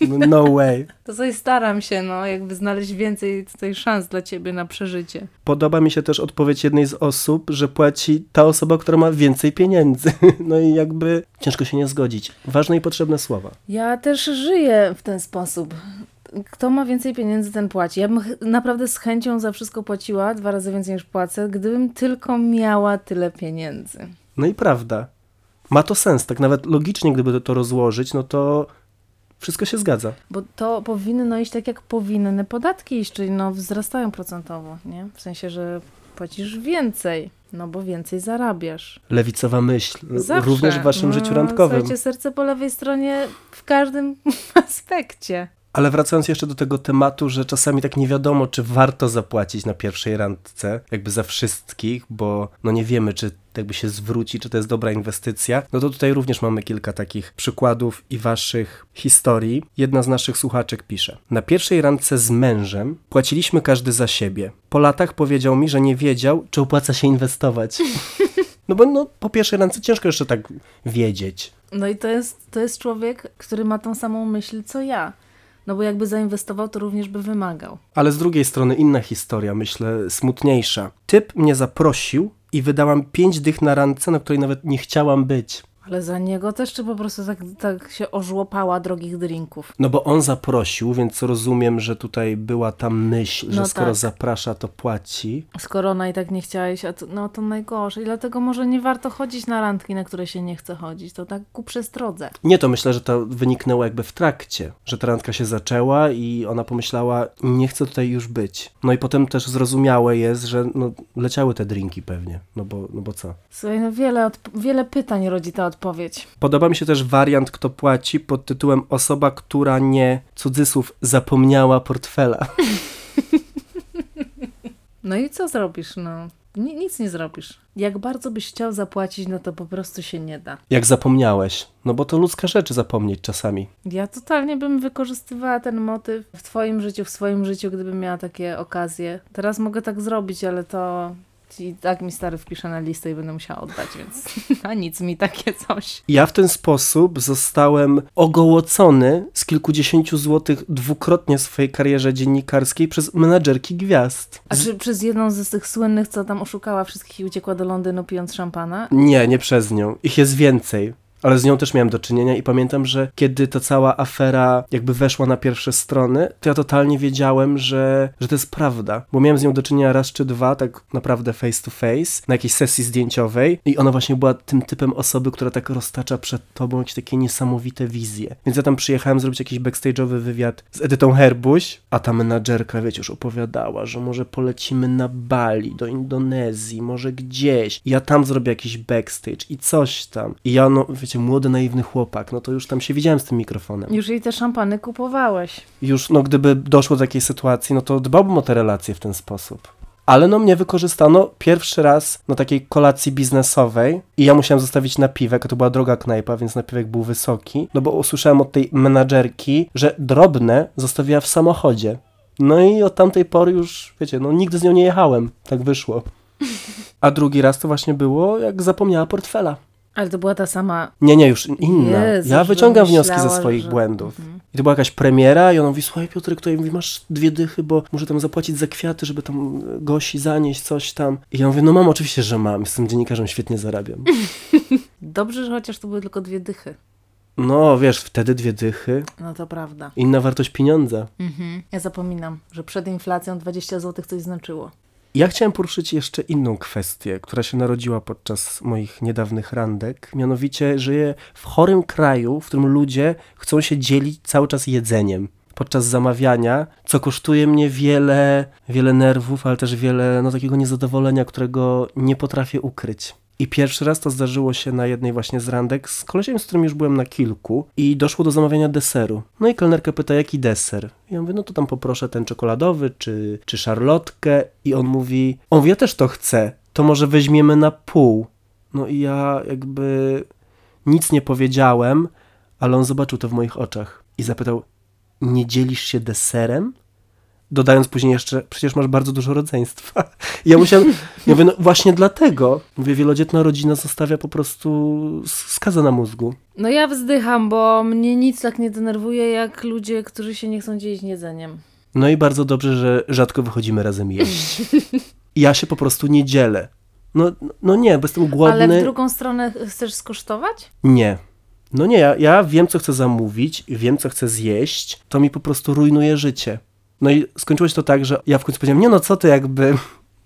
No, no way. To sobie staram się, no, jakby znaleźć więcej tutaj szans dla ciebie na przeżycie. Podoba mi się też odpowiedź jednej z osób, że płaci ta osoba, która ma więcej pieniędzy. No i jakby ciężko się nie zgodzić. Ważne i potrzebne słowa. Ja też żyję w ten sposób. Kto ma więcej pieniędzy, ten płaci. Ja bym naprawdę z chęcią za wszystko płaciła, dwa razy więcej niż płacę, gdybym tylko miała tyle pieniędzy. No i prawda. Ma to sens, tak nawet logicznie, gdyby to, to rozłożyć, no to wszystko się zgadza. Bo to powinno iść tak, jak powinny podatki iść, czyli no wzrastają procentowo, nie? W sensie, że płacisz więcej, no bo więcej zarabiasz. Lewicowa myśl, Zawsze. również w waszym no, życiu randkowym. Słuchajcie, serce po lewej stronie w każdym aspekcie. Ale wracając jeszcze do tego tematu, że czasami tak nie wiadomo, czy warto zapłacić na pierwszej randce, jakby za wszystkich, bo no nie wiemy, czy jakby się zwróci, czy to jest dobra inwestycja, no to tutaj również mamy kilka takich przykładów i waszych historii. Jedna z naszych słuchaczek pisze. Na pierwszej randce z mężem płaciliśmy każdy za siebie. Po latach powiedział mi, że nie wiedział, czy opłaca się inwestować. No bo no, po pierwszej randce ciężko jeszcze tak wiedzieć. No i to jest, to jest człowiek, który ma tą samą myśl co ja. No bo jakby zainwestował, to również by wymagał. Ale z drugiej strony inna historia, myślę, smutniejsza. Typ mnie zaprosił i wydałam pięć dych na randce, na której nawet nie chciałam być. Ale za niego też czy po prostu tak, tak się ożłopała drogich drinków. No bo on zaprosił, więc rozumiem, że tutaj była ta myśl, że No skoro tak. zaprasza, to płaci. Skoro ona i tak nie chciałeś, a to, no to najgorzej. Dlatego może nie warto chodzić na randki, na które się nie chce chodzić. To tak ku przestrodze. Nie, to myślę, że to wyniknęło jakby w trakcie, że ta randka się zaczęła i ona pomyślała, nie chcę tutaj już być. No i potem też zrozumiałe jest, że no, leciały te drinki pewnie, no bo, no bo co? Słuchaj, no wiele, wiele pytań rodzi ta odpowiedź. Podoba mi się też wariant, kto płaci, pod tytułem osoba, która nie, cudzysłów, zapomniała portfela. No i co zrobisz, no? Ni- nic nie zrobisz. Jak bardzo byś chciał zapłacić, no to po prostu się nie da. Jak zapomniałeś. No bo to ludzka rzecz zapomnieć czasami. Ja totalnie bym wykorzystywała ten motyw w twoim życiu, w swoim życiu, gdybym miała takie okazje. Teraz mogę tak zrobić, ale to I tak mi stary wpisze na listę i będę musiała oddać, więc a nic mi takie coś. Ja w ten sposób zostałem ogołocony z kilkudziesięciu złotych dwukrotnie w swojej karierze dziennikarskiej przez menadżerki gwiazd. A czy przez jedną z tych słynnych, co tam oszukała wszystkich i uciekła do Londynu pijąc szampana? Nie, nie przez nią. Ich jest więcej. Ale z nią też miałem do czynienia i pamiętam, że kiedy ta cała afera jakby weszła na pierwsze strony, to ja totalnie wiedziałem, że, że to jest prawda. Bo miałem z nią do czynienia raz czy dwa, tak naprawdę face to face, na jakiejś sesji zdjęciowej i ona właśnie była tym typem osoby, która tak roztacza przed tobą jakieś takie niesamowite wizje. Więc ja tam przyjechałem zrobić jakiś backstage'owy wywiad z Edytą Herbuś, a ta menadżerka, wiecie, już opowiadała, że może polecimy na Bali, do Indonezji, może gdzieś. I ja tam zrobię jakiś backstage i coś tam. I ja, no, wiecie, młody, naiwny chłopak, no to już tam się widziałem z tym mikrofonem. Już jej te szampany kupowałeś. Już, no, gdyby doszło do takiej sytuacji, no to dbałbym o te relacje w ten sposób. Ale no mnie wykorzystano pierwszy raz na takiej kolacji biznesowej i ja musiałem zostawić napiwek, a to była droga knajpa, więc napiwek był wysoki, no bo usłyszałem od tej menadżerki, że drobne zostawiła w samochodzie. No i od tamtej pory już, wiecie, no nigdy z nią nie jechałem, tak wyszło. A drugi raz to właśnie było, jak zapomniała portfela. Ale to była ta sama. Nie, nie, już inna. Ja wyciągam wnioski ze swoich że- błędów. Mhm. I to była jakaś premiera i ona mówi, słuchaj Piotrek, to ja mówi, masz dwie dychy, bo muszę tam zapłacić za kwiaty, żeby tam Gosi zanieść coś tam. I ja mówię, no mam, oczywiście, że mam, jestem dziennikarzem, świetnie zarabiam. Dobrze, że chociaż to były tylko dwie dychy. No, wiesz, wtedy dwie dychy, No to prawda. inna wartość pieniądza. Mhm. Ja zapominam, że przed inflacją 20 zł coś znaczyło. Ja chciałem poruszyć jeszcze inną kwestię, która się narodziła podczas moich niedawnych randek. Mianowicie żyję w chorym kraju, w którym ludzie chcą się dzielić cały czas jedzeniem. Podczas zamawiania, co kosztuje mnie wiele, wiele nerwów, ale też wiele no, takiego niezadowolenia, którego nie potrafię ukryć. I pierwszy raz to zdarzyło się na jednej właśnie z randek z kolesiem, z którym już byłem na kilku i doszło do zamawiania deseru. No i kelnerka pyta, jaki deser? I ja mówię, no to tam poproszę ten czekoladowy, czy, czy szarlotkę. I on mówi, on mówi, ja też to chcę, to może weźmiemy na pół. No i ja jakby nic nie powiedziałem, ale on zobaczył to w moich oczach i zapytał, nie dzielisz się deserem? Dodając później jeszcze, przecież masz bardzo dużo rodzeństwa. I ja musiałem, ja mówię, no właśnie dlatego. Mówię, wielodzietna rodzina zostawia po prostu skazę na mózgu. No ja wzdycham, bo mnie nic tak nie denerwuje, jak ludzie, którzy się nie chcą dzielić jedzeniem. No i bardzo dobrze, że rzadko wychodzimy razem jeść. Ja się po prostu nie dzielę. No, no nie, bo jestem głodny. Ale w drugą stronę chcesz skosztować? Nie. No nie, ja, ja wiem, co chcę zamówić, wiem, co chcę zjeść, to mi po prostu rujnuje życie. No i skończyło się to tak, że ja w końcu powiedziałem, nie no co ty jakby,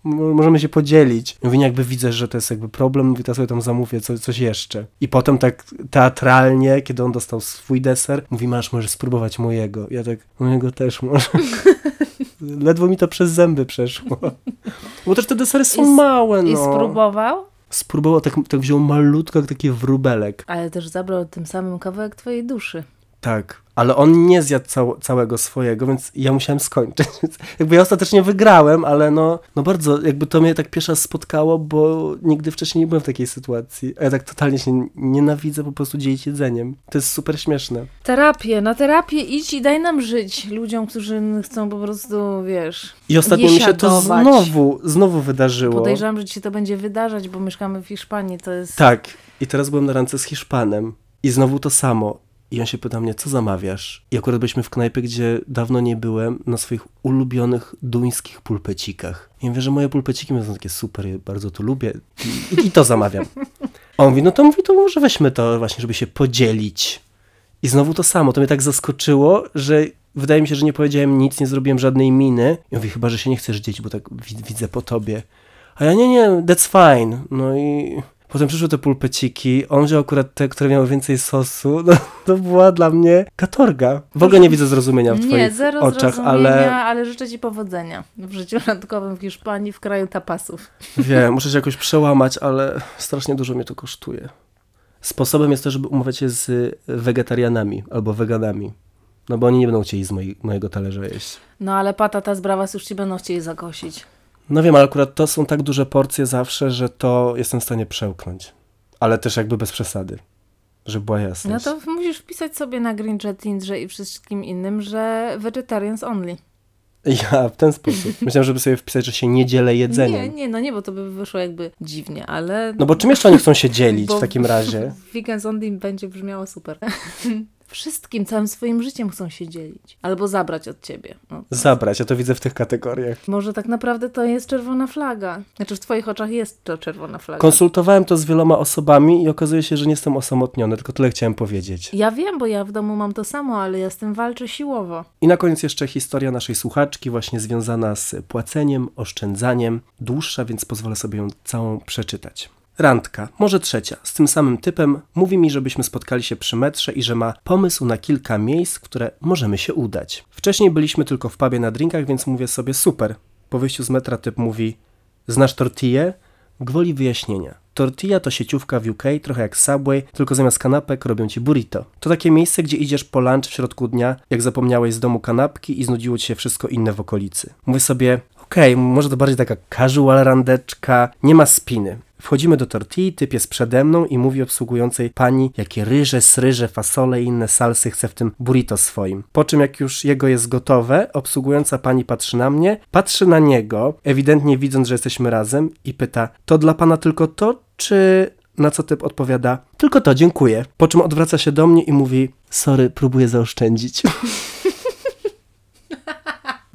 mo- możemy się podzielić. Mówię, nie, jakby widzę, że to jest jakby problem, mówię, to sobie tam zamówię co, coś jeszcze. I potem tak teatralnie, kiedy on dostał swój deser, mówi, masz, możesz spróbować mojego. Ja tak, mojego też może. Ledwo mi to przez zęby przeszło. Bo też te desery są I małe, no. I spróbował, Spróbował, tak, tak wziął malutko, jak taki wróbelek. ale też zabrał tym samym kawałek twojej duszy. Tak, ale on nie zjadł cał całego swojego, więc ja musiałem skończyć. Jakby ja ostatecznie wygrałem, ale no, no bardzo, jakby to mnie tak pierwszy raz spotkało, bo nigdy wcześniej nie byłem w takiej sytuacji. A ja tak totalnie się nienawidzę po prostu dzielić jedzeniem. To jest super śmieszne. Terapię, na terapię idź i daj nam żyć ludziom, którzy chcą po prostu, wiesz, I ostatnio mi się to znowu, znowu wydarzyło. podejrzewam, że ci się to będzie wydarzać, bo mieszkamy w Hiszpanii, to jest... Tak, i teraz byłem na randce z Hiszpanem i znowu to samo. I on się pyta mnie, co zamawiasz? I akurat byliśmy w knajpie, gdzie dawno nie byłem, na swoich ulubionych duńskich pulpecikach. I mówię, że moje pulpeciki są takie super, ja bardzo to lubię i, i to zamawiam. A on mówi, no to mówi, to może weźmy to właśnie, żeby się podzielić. I znowu to samo, to mnie tak zaskoczyło, że wydaje mi się, że nie powiedziałem nic, nie zrobiłem żadnej miny. I mówi, chyba, że się nie chcesz dzielić, bo tak wi- widzę po tobie. A ja nie, nie, that's fine. No i potem przyszły te pulpeciki, on wziął akurat te, które miały więcej sosu, no to była dla mnie katorga. W ogóle nie widzę zrozumienia w twoich Nie, zero oczach, zrozumienia, ale ale... życzę ci powodzenia w życiu randkowym w Hiszpanii, w kraju tapasów. wiem, muszę się jakoś przełamać, ale strasznie dużo mnie to kosztuje. Sposobem jest to, żeby umawiać się z wegetarianami albo weganami. No bo oni nie będą chcieli z mojego talerza jeść. No ale patata z brawas już ci będą chcieli zakosić. No wiem, ale akurat to są tak duże porcje zawsze, że to jestem w stanie przełknąć. Ale też jakby bez przesady. Żeby była No jasność. to musisz wpisać sobie na Green Chat, Tindrze i wszystkim innym, że vegetarians only. Ja w ten sposób. Myślałem, żeby sobie wpisać, że się nie dzielę jedzeniem. Nie, nie, no nie, bo to by wyszło jakby dziwnie, ale... No bo czym jeszcze oni chcą się dzielić w takim razie? Weekend on Dim będzie brzmiało super. Wszystkim, całym swoim życiem chcą się dzielić. Albo zabrać od ciebie. No. Zabrać, ja to widzę w tych kategoriach. Może tak naprawdę to jest czerwona flaga. Znaczy w twoich oczach jest to czerwona flaga. Konsultowałem to z wieloma osobami i okazuje się, że nie jestem osamotniony, tylko tyle chciałem powiedzieć. Ja wiem, bo ja w domu mam to samo, ale ja z tym walczę siłowo. I na koniec jeszcze historia naszej słuchaczki, właśnie związana z płaceniem, oszczędzaniem. Dłuższa, więc pozwolę sobie ją całą przeczytać. Randka, może trzecia, z tym samym typem, mówi mi, żebyśmy spotkali się przy metrze i że ma pomysł na kilka miejsc, w które możemy się udać. Wcześniej byliśmy tylko w pubie na drinkach, więc mówię sobie super. Po wyjściu z metra typ mówi, znasz tortillę? Gwoli wyjaśnienia. Tortilla to sieciówka w UK, trochę jak Subway, tylko zamiast kanapek robią ci burrito. To takie miejsce, gdzie idziesz po lunch w środku dnia, jak zapomniałeś z domu kanapki i znudziło ci się wszystko inne w okolicy. Mówię sobie, okej, może to bardziej taka casual randeczka, nie ma spiny. Wchodzimy do tortilli, typ jest przede mną i mówi obsługującej pani, jakie ryże, sryże, fasole i inne salsy chce w tym burrito swoim. Po czym jak już jego jest gotowe, obsługująca pani patrzy na mnie, patrzy na niego, ewidentnie widząc, że jesteśmy razem i pyta, to dla pana tylko to, czy... Na co typ odpowiada, tylko to, dziękuję. Po czym odwraca się do mnie i mówi, sorry, próbuję zaoszczędzić.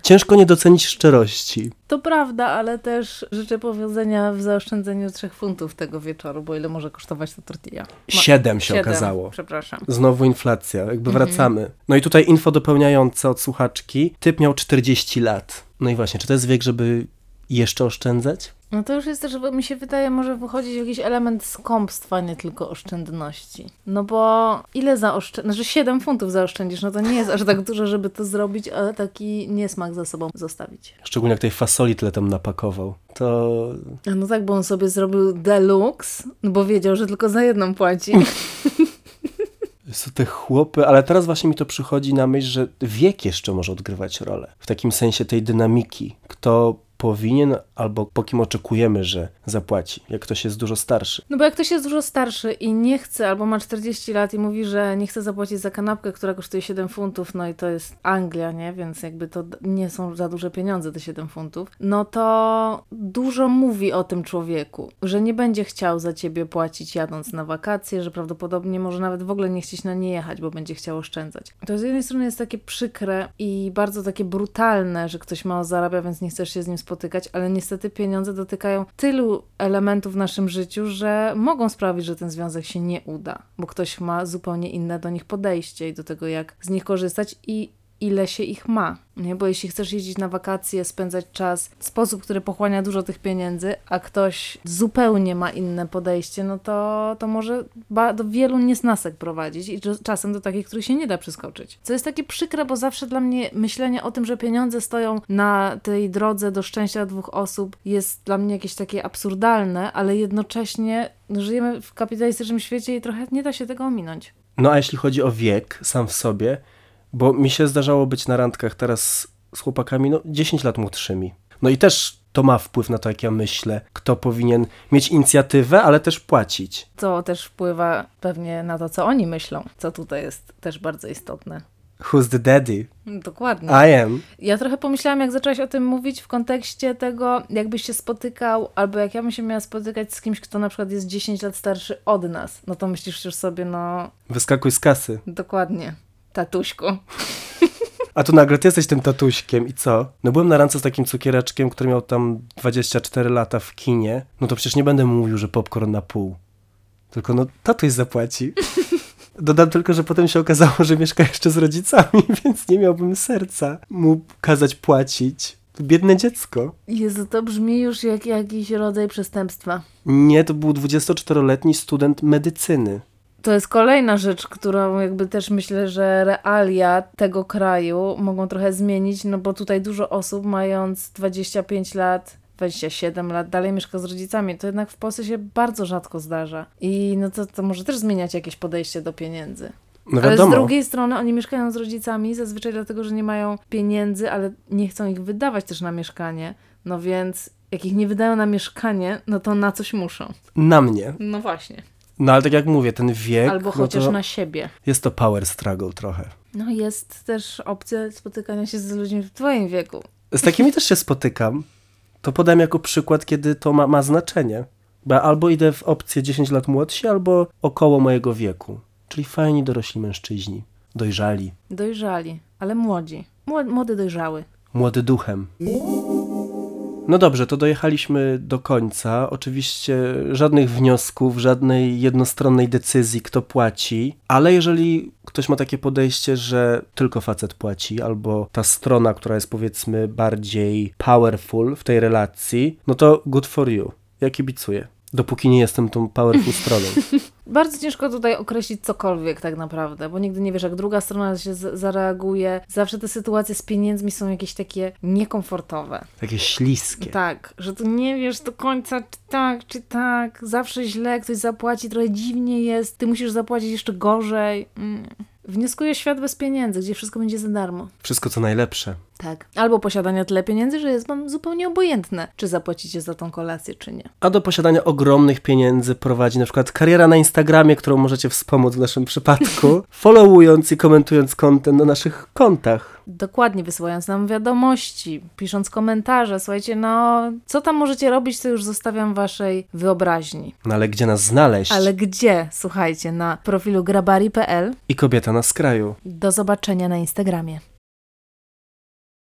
Ciężko nie docenić szczerości. To prawda, ale też życzę powodzenia w zaoszczędzeniu trzech funtów tego wieczoru, bo ile może kosztować ta tortilla? Ma- Siedem się Siedem, okazało. Przepraszam. Znowu inflacja, jakby Mhm. wracamy. No i tutaj info dopełniające od słuchaczki. Typ miał 40 lat. No i właśnie, czy to jest wiek, żeby jeszcze oszczędzać? No to już jest też, bo mi się wydaje, może wychodzić jakiś element skąpstwa, nie tylko oszczędności. No bo ile zaoszczędzisz? Znaczy 7 funtów zaoszczędzisz, no to nie jest aż tak dużo, żeby to zrobić, ale taki niesmak za sobą zostawić. Szczególnie jak tej fasoli tyle tam napakował. To A No tak, bo on sobie zrobił deluxe, no bo wiedział, że tylko za jedną płaci. są te chłopy, ale teraz właśnie mi to przychodzi na myśl, że wiek jeszcze może odgrywać rolę. W takim sensie tej dynamiki. Kto powinien albo po kim oczekujemy, że zapłaci, jak ktoś jest dużo starszy. No bo jak ktoś jest dużo starszy i nie chce, albo ma 40 lat i mówi, że nie chce zapłacić za kanapkę, która kosztuje 7 funtów, no i to jest Anglia, nie? Więc jakby to nie są za duże pieniądze, te 7 funtów, no to dużo mówi o tym człowieku, że nie będzie chciał za ciebie płacić jadąc na wakacje, że prawdopodobnie może nawet w ogóle nie chcieć na nie jechać, bo będzie chciał oszczędzać. To z jednej strony jest takie przykre i bardzo takie brutalne, że ktoś mało zarabia, więc nie chcesz się z nim spotykać, ale niestety pieniądze dotykają tylu elementów w naszym życiu, że mogą sprawić, że ten związek się nie uda, bo ktoś ma zupełnie inne do nich podejście i do tego, jak z nich korzystać i ile się ich ma. Nie? Bo jeśli chcesz jeździć na wakacje, spędzać czas w sposób, który pochłania dużo tych pieniędzy, a ktoś zupełnie ma inne podejście, no to, to może do wielu niesnasek prowadzić i czas- czasem do takich, których się nie da przeskoczyć. Co jest takie przykre, bo zawsze dla mnie myślenie o tym, że pieniądze stoją na tej drodze do szczęścia dwóch osób jest dla mnie jakieś takie absurdalne, ale jednocześnie żyjemy w kapitalistycznym świecie i trochę nie da się tego ominąć. No a jeśli chodzi o wiek sam w sobie, bo mi się zdarzało być na randkach teraz z chłopakami, no 10 lat młodszymi. No i też to ma wpływ na to, jak ja myślę, kto powinien mieć inicjatywę, ale też płacić. co też wpływa pewnie na to, co oni myślą, co tutaj jest też bardzo istotne. Who's the daddy? Dokładnie. I am. Ja trochę pomyślałam, jak zaczęłaś o tym mówić w kontekście tego, jakbyś się spotykał, albo jak ja bym się miała spotykać z kimś, kto na przykład jest 10 lat starszy od nas. No to myślisz już sobie, no Wyskakuj z kasy. dokładnie, tatuśku. A tu nagle ty jesteś tym tatuśkiem i co? No byłem na randce z takim cukiereczkiem, który miał tam 24 lata w kinie. No to przecież nie będę mówił, że popcorn na pół. Tylko no tatuś zapłaci. Dodam tylko, że potem się okazało, że mieszka jeszcze z rodzicami, więc nie miałbym serca mu kazać płacić. Biedne dziecko. Jezu, to brzmi już jak jakiś rodzaj przestępstwa. Nie, to był 24-letni student medycyny. To jest kolejna rzecz, którą jakby też myślę, że realia tego kraju mogą trochę zmienić, no bo tutaj dużo osób mając 25 lat, 27 lat dalej mieszka z rodzicami. To jednak w Polsce się bardzo rzadko zdarza. I no to, to może też zmieniać jakieś podejście do pieniędzy. No Ale z drugiej strony oni mieszkają z rodzicami zazwyczaj dlatego, że nie mają pieniędzy, ale nie chcą ich wydawać też na mieszkanie. No więc jak ich nie wydają na mieszkanie, no to na coś muszą. Na mnie. No właśnie. No ale tak jak mówię, ten wiek. Albo no chociaż to na siebie. Jest to power struggle trochę. No jest też opcja spotykania się z ludźmi w twoim wieku. Z takimi też się spotykam. To podam jako przykład, kiedy to ma, ma znaczenie. Bo ja albo idę w opcję 10 lat młodsi, albo około mojego wieku. Czyli fajni dorośli mężczyźni. Dojrzali. Dojrzali, ale młodzi. Młody, młody dojrzały. Młody duchem. No dobrze, to dojechaliśmy do końca. Oczywiście żadnych wniosków, żadnej jednostronnej decyzji, kto płaci, ale jeżeli ktoś ma takie podejście, że tylko facet płaci, albo ta strona, która jest powiedzmy bardziej powerful w tej relacji, no to good for you. Ja kibicuję. Dopóki nie jestem tą powerful stroną. Bardzo ciężko tutaj określić cokolwiek tak naprawdę, bo nigdy nie wiesz, jak druga strona się zareaguje. Zawsze te sytuacje z pieniędzmi są jakieś takie niekomfortowe. Takie śliskie. Tak, że tu nie wiesz do końca, czy tak, czy tak. Zawsze źle, ktoś zapłaci, trochę dziwnie jest, ty musisz zapłacić jeszcze gorzej. Mm. Wnioskuję świat bez pieniędzy, gdzie wszystko będzie za darmo. Wszystko co najlepsze. Tak. Albo posiadania tyle pieniędzy, że jest wam zupełnie obojętne, czy zapłacicie za tą kolację, czy nie. A do posiadania ogromnych pieniędzy prowadzi na przykład kariera na Instagramie, którą możecie wspomóc w naszym przypadku, followując i komentując content na naszych kontach. Dokładnie, wysyłając nam wiadomości, pisząc komentarze. Słuchajcie, no, co tam możecie robić, to już zostawiam waszej wyobraźni. No ale gdzie nas znaleźć? Ale gdzie? Słuchajcie, na profilu grabari.pl. I kobieta na skraju. Do zobaczenia na Instagramie.